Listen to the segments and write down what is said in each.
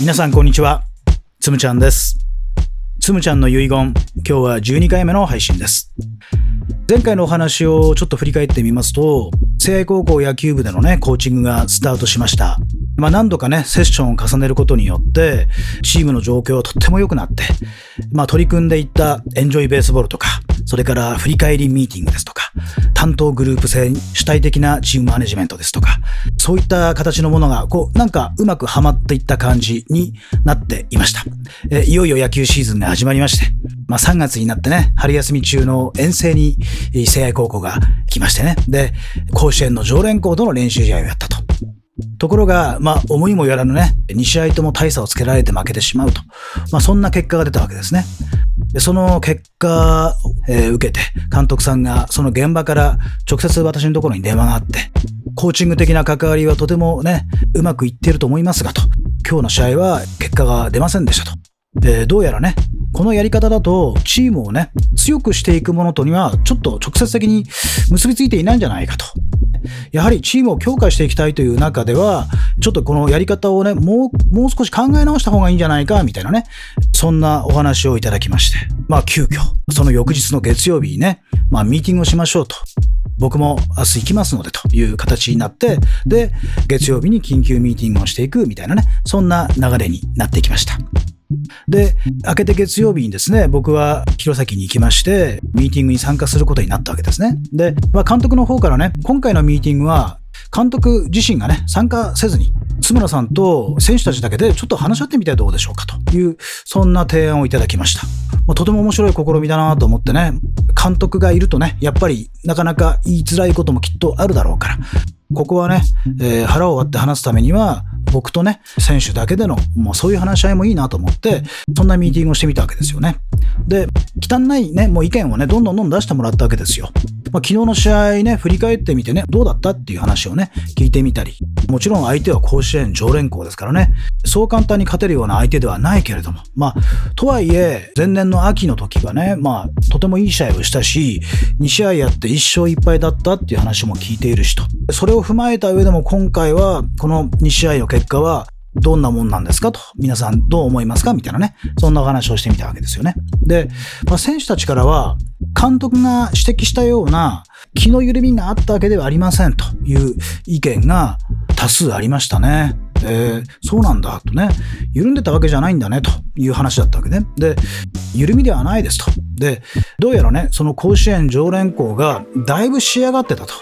皆さんこんにちは。つむちゃんです。つむちゃんの遺言、今日は12回目の配信です。前回のお話をちょっと振り返ってみますと、聖愛高校野球部でのね、コーチングがスタートしました。まあ何度かね、セッションを重ねることによって、チームの状況はとっても良くなって、まあ取り組んでいったエンジョイベースボールとか、それから振り返りミーティングですとか、担当グループ制主体的なチームマネジメントですとか、そういった形のものが、こう、なんかうまくはまっていった感じになっていました。えいよいよ野球シーズンが始まりまして、まあ3月になってね、春休み中の遠征に、聖愛高校が来ましてね、で、甲子園の常連校との練習試合をやったと。ところが、まあ、思いもよらぬね、2試合とも大差をつけられて負けてしまうと。まあ、そんな結果が出たわけですね。でその結果を、えー受けて、監督さんがその現場から直接私のところに電話があって、コーチング的な関わりはとてもね、うまくいっていると思いますがと。今日の試合は結果が出ませんでしたと。で、どうやらね、このやり方だと、チームをね、強くしていくものとには、ちょっと直接的に結びついていないんじゃないかと。やはりチームを強化していきたいという中では、ちょっとこのやり方をね、もう、もう少し考え直した方がいいんじゃないか、みたいなね、そんなお話をいただきまして、まあ急遽、その翌日の月曜日にね、まあミーティングをしましょうと。僕も明日行きますのでという形になって、で、月曜日に緊急ミーティングをしていくみたいなね、そんな流れになってきました。で、明けて月曜日にですね、僕は弘前に行きまして、ミーティングに参加することになったわけですね。で、まあ、監督の方からね、今回のミーティングは、監督自身がね、参加せずに、津村さんと選手たちだけでちょっと話し合ってみてはどうでしょうかという、そんな提案をいただきました。まあとても面白い試みだなと思ってね、監督がいるとね、やっぱりなかなか言いづらいこともきっとあるだろうから、ここはね、えー腹を割って話すためには、僕とね、選手だけでの、もうそういう話し合いもいいなと思って、そんなミーティングをしてみたわけですよね。で、汚いね、もう意見をね、どんどんどんどん出してもらったわけですよ。まあ、昨日の試合ね、振り返ってみてね、どうだったっていう話をね、聞いてみたり、もちろん相手は甲子園常連校ですからね、そう簡単に勝てるような相手ではないけれども、まあ、とはいえ、前年の秋の時はね、まあ、とてもいい試合をしたし、2試合やって1勝1敗だったっていう話も聞いているしと。それを踏まえた上でも今回は、この2試合の結果は、どんなもんなんですかと。皆さんどう思いますかみたいなね。そんなお話をしてみたわけですよね。で、まあ、選手たちからは、監督が指摘したような気の緩みがあったわけではありませんという意見が多数ありましたね。えーそうなんだとね、緩んでたわけじゃないんだねという話だったわけね。で、緩みではないですと。で、どうやらね、その甲子園常連校がだいぶ仕上がってたと。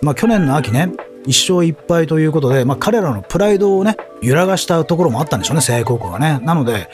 まあ去年の秋ね、一勝一敗ということで、まあ彼らのプライドをね、揺らがしたところもあったんでしょうね、聖愛高校がね。なので、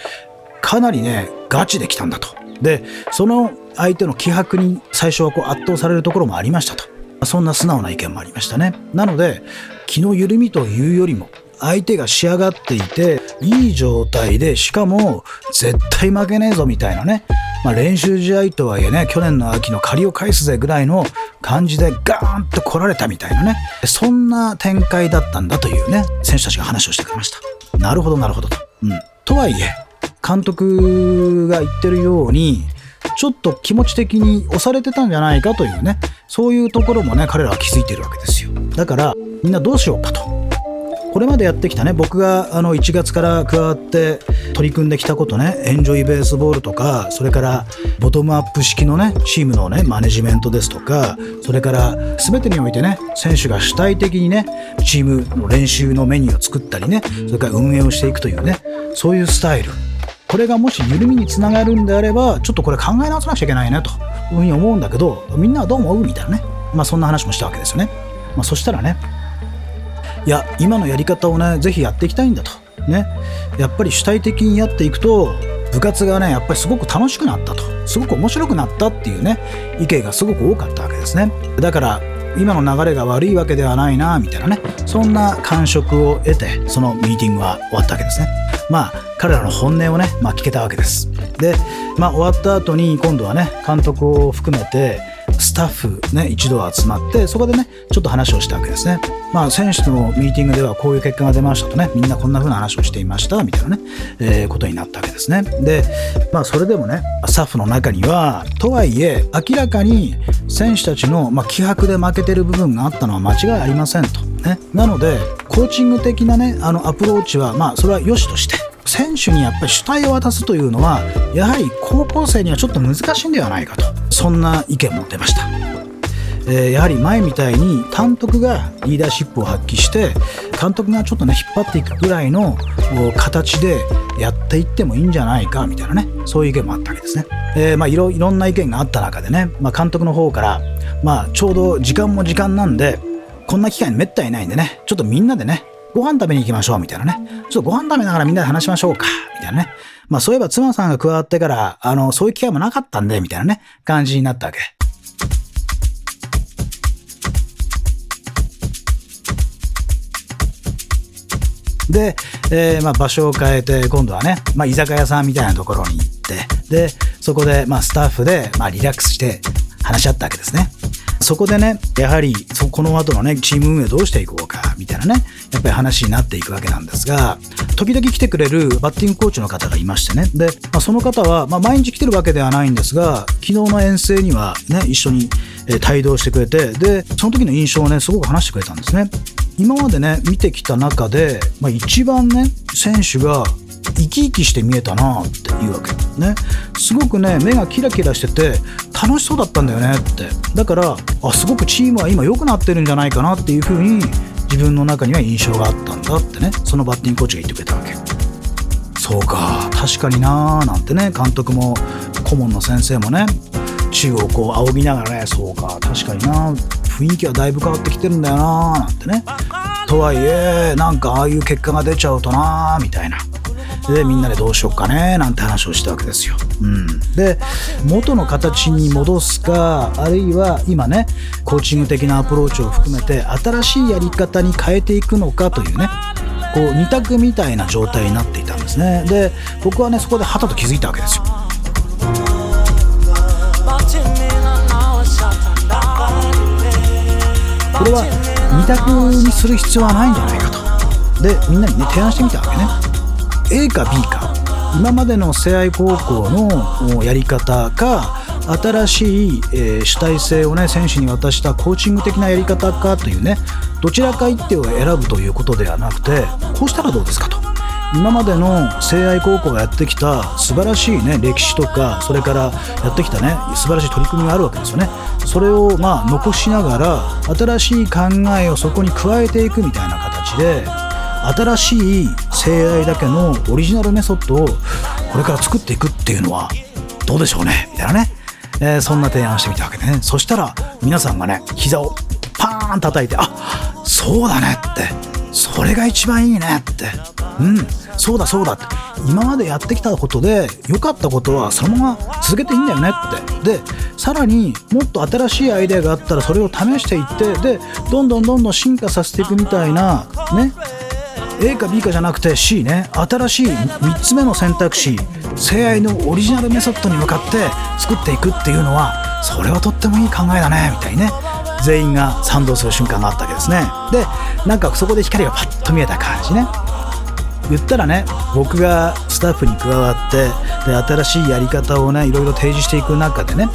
かなりね、ガチで来たんだと。で、その相手の気迫に最初はこう圧倒されるところもありましたと。そんな素直な意見もありましたね。なので、気の緩みというよりも、相手が仕上がっていて、いい状態で、しかも、絶対負けねえぞみたいなね。まあ練習試合とはいえね、去年の秋の借りを返すぜぐらいの感じでガーンと来られたみたいなね。そんな展開だったんだというね、選手たちが話をしてくれました。なるほど、なるほどと。うん。とはいえ、監督が言ってるように、ちょっと気持ち的に押されてたんじゃないかというね、そういうところもね、彼らは気づいてるわけですよ。だから、みんなどうしようかと。これまでやってきたね、僕があの1月から加わって取り組んできたことね、エンジョイベースボールとか、それからボトムアップ式のね、チームのね、マネジメントですとか、それから全てにおいてね、選手が主体的にね、チームの練習のメニューを作ったりね、それから運営をしていくというね、そういうスタイル。これがもし緩みにつながるんであれば、ちょっとこれ考え直さなくちゃいけないねというふうに思うんだけど、みんなはどう思うみたいなね。まあそんな話もしたわけですよね。まあそしたらね、いや、今のやり方をね、ぜひやっていきたいんだと。ね。やっぱり主体的にやっていくと、部活がね、やっぱりすごく楽しくなったと。すごく面白くなったっていうね、意見がすごく多かったわけですね。だから、今の流れが悪いわけではないな、みたいなね。そんな感触を得て、そのミーティングは終わったわけですね。まあ、彼らの本音をね、まあ聞けたわけです。で、まあ終わった後に今度はね、監督を含めて、スタッフね、一度集まって、そこでね、ちょっと話をしたわけですね。まあ、選手のミーティングではこういう結果が出ましたとね、みんなこんな風な話をしていました、みたいなね、えーことになったわけですね。で、まあ、それでもね、スタッフの中には、とはいえ、明らかに選手たちの、まあ、気迫で負けてる部分があったのは間違いありませんと。ね。なので、コーチング的なね、あの、アプローチは、まあ、それは良しとして、選手にやっぱり主体を渡すというのはやはり高校生にはちょっと難しいんではないかとそんな意見も出ました。えー、やはり前みたいに監督がリーダーシップを発揮して監督がちょっとね引っ張っていくぐらいの形でやっていってもいいんじゃないかみたいなねそういう意見もあったわけですね。えー、まあいろいろんな意見があった中でね、まあ、監督の方からまあちょうど時間も時間なんでこんな機会めったにないんでねちょっとみんなでねご飯食べに行きましょうみたいなねちょっとご飯食べながらみんなで話しましょうかみたいなねまあそういえば妻さんが加わってからあのそういう機会もなかったんでみたいなね感じになったわけ。で、えー、まあ場所を変えて今度はね、まあ、居酒屋さんみたいなところに行ってでそこでまあスタッフでまあリラックスして話し合ったわけですね。そこでね、やはり、この後のね、チーム運営どうしていこうか、みたいなね、やっぱり話になっていくわけなんですが、時々来てくれるバッティングコーチの方がいましてね、で、まあ、その方は、まあ、毎日来てるわけではないんですが、昨日の遠征にはね、一緒に帯同してくれて、で、その時の印象をね、すごく話してくれたんですね。今までね、見てきた中で、まあ、一番ね、選手が生き生きして見えたなっていうわけ。ね。すごくね目がキラキラしてて楽しそうだったんだよねって。だからあすごくチームは今良くなってるんじゃないかなっていうふうに自分の中には印象があったんだってね。そのバッティングコーチが言ってくれたわけ。そうか確かになーなんてね。監督も顧問の先生もね宙をこう仰ぎながらねそうか確かにな雰囲気はだいぶ変わってきてるんだよなーなんてね。とはいえなんかああいう結果が出ちゃうとなーみたいな。でみんなでどうしようかねなんて話をしたわけですよ。うん、で元の形に戻すかあるいは今ねコーチング的なアプローチを含めて新しいやり方に変えていくのかというねこう二択みたいな状態になっていたんですねで僕はねそこではたと気づいたわけですよ。これは二択にする必要はないんじゃないかとでみんなにね提案してみたわけね。A か B か。今までの聖愛高校のやり方か新しい、えー、主体性をね選手に渡したコーチング的なやり方かというねどちらか一手を選ぶということではなくてこうしたらどうですかと。今までの聖愛高校がやってきた素晴らしいね歴史とかそれからやってきたね素晴らしい取り組みがあるわけですよね。それをまあ残しながら新しい考えをそこに加えていくみたいな形で新しい性愛だけのオリジナルメソッドをこれから作っていくっていうのはどうでしょうね？みたいなね、えー、そんな提案してみたわけでね。そしたら皆さんがね膝をパーン叩いてあそうだねって。それが一番いいねって。うん。そうだそうだって。今までやってきたことで良かったことはそのまま続けていいんだよねって。でさらにもっと新しいアイデアがあったらそれを試していってでどんどんどんどん進化させていくみたいなね。A か B かじゃなくて C ね。新しい3つ目の選択肢性愛のオリジナルメソッドに向かって作っていくっていうのはそれはとってもいい考えだねみたいにね。全員が賛同する瞬間があったわけですね。でなんかそこで光がパッと見えた感じね。言ったらね僕がスタッフに加わってで新しいやり方をねいろいろ提示していく中でね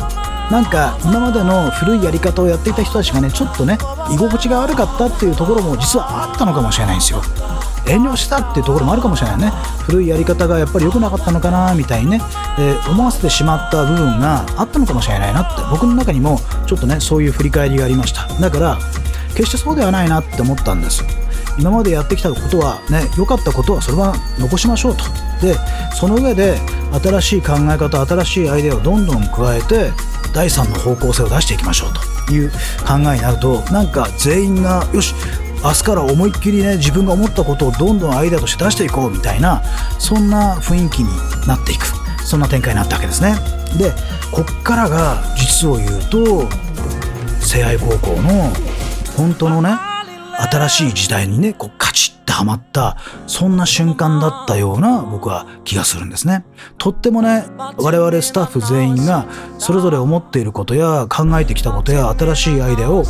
なんか今までの古いやり方をやっていた人たちがねちょっとね居心地が悪かったっていうところも実はあったのかもしれないんですよ。遠慮したっていうところもあるかもしれないね。古いやり方がやっぱり良くなかったのかなみたいにね、えー、思わせてしまった部分があったのかもしれないなって僕の中にもちょっとねそういう振り返りがありました。だから決してそうではないなって思ったんです。今までやってきたことはね良かったことはそれは残しましょうと。でその上で新しい考え方新しいアイデアをどんどん加えて第3の方向性を出していきましょうという考えになるとなんか全員がよし明日から思いっきりね自分が思ったことをどんどんアイデアとして出していこうみたいなそんな雰囲気になっていく。そんな展開になったわけですね。でこっからが実を言うと聖愛高校の本当のね新しい時代にねこうカチッてはまったそんな瞬間だったような僕は気がするんですねとってもね我々スタッフ全員がそれぞれ思っていることや考えてきたことや新しいアイデアを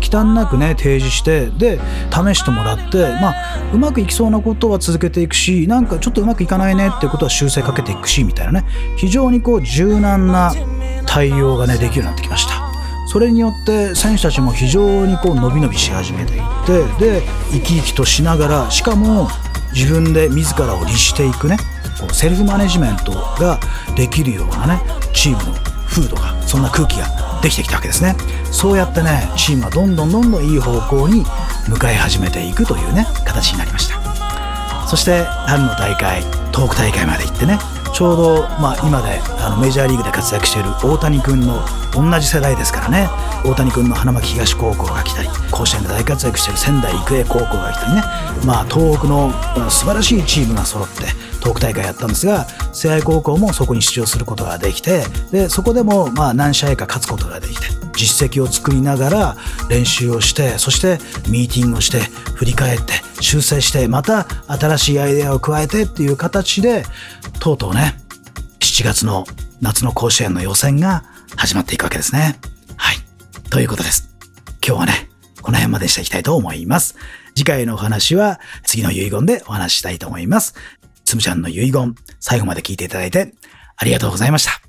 忌憚なくね提示してで試してもらってまあうまくいきそうなことは続けていくしなんかちょっとうまくいかないねっていうことは修正かけていくしみたいなね非常にこう柔軟な対応がねできるようになってきました。それによって選手たちも非常にこう伸び伸びし始めていってで生き生きとしながらしかも自分で自らを律していくねセルフマネジメントができるようなねチームの風土がそんな空気ができてきたわけですね。そうやってねチームはどんどんどんどんいい方向に向かい始めていくというね形になりました。そして春の大会東北大会まで行ってねちょうど、まあ、今であのメジャーリーグで活躍している大谷君の同じ世代ですからね。大谷君の花巻東高校が来たり甲子園で大活躍している仙台育英高校が来たりね、まあ、東北の素晴らしいチームが揃って東北大会やったんですが聖愛高校もそこに出場することができてでそこでもまあ何試合か勝つことができて実績を作りながら練習をしてそしてミーティングをして振り返って修正してまた新しいアイデアを加えてっていう形でとうとうね7月の夏の甲子園の予選が始まっていくわけですね。はい。ということです。今日はね、この辺までしていきたいと思います。次回のお話は次の遺言でお話ししたいと思います。つむちゃんの遺言、最後まで聞いていただいてありがとうございました。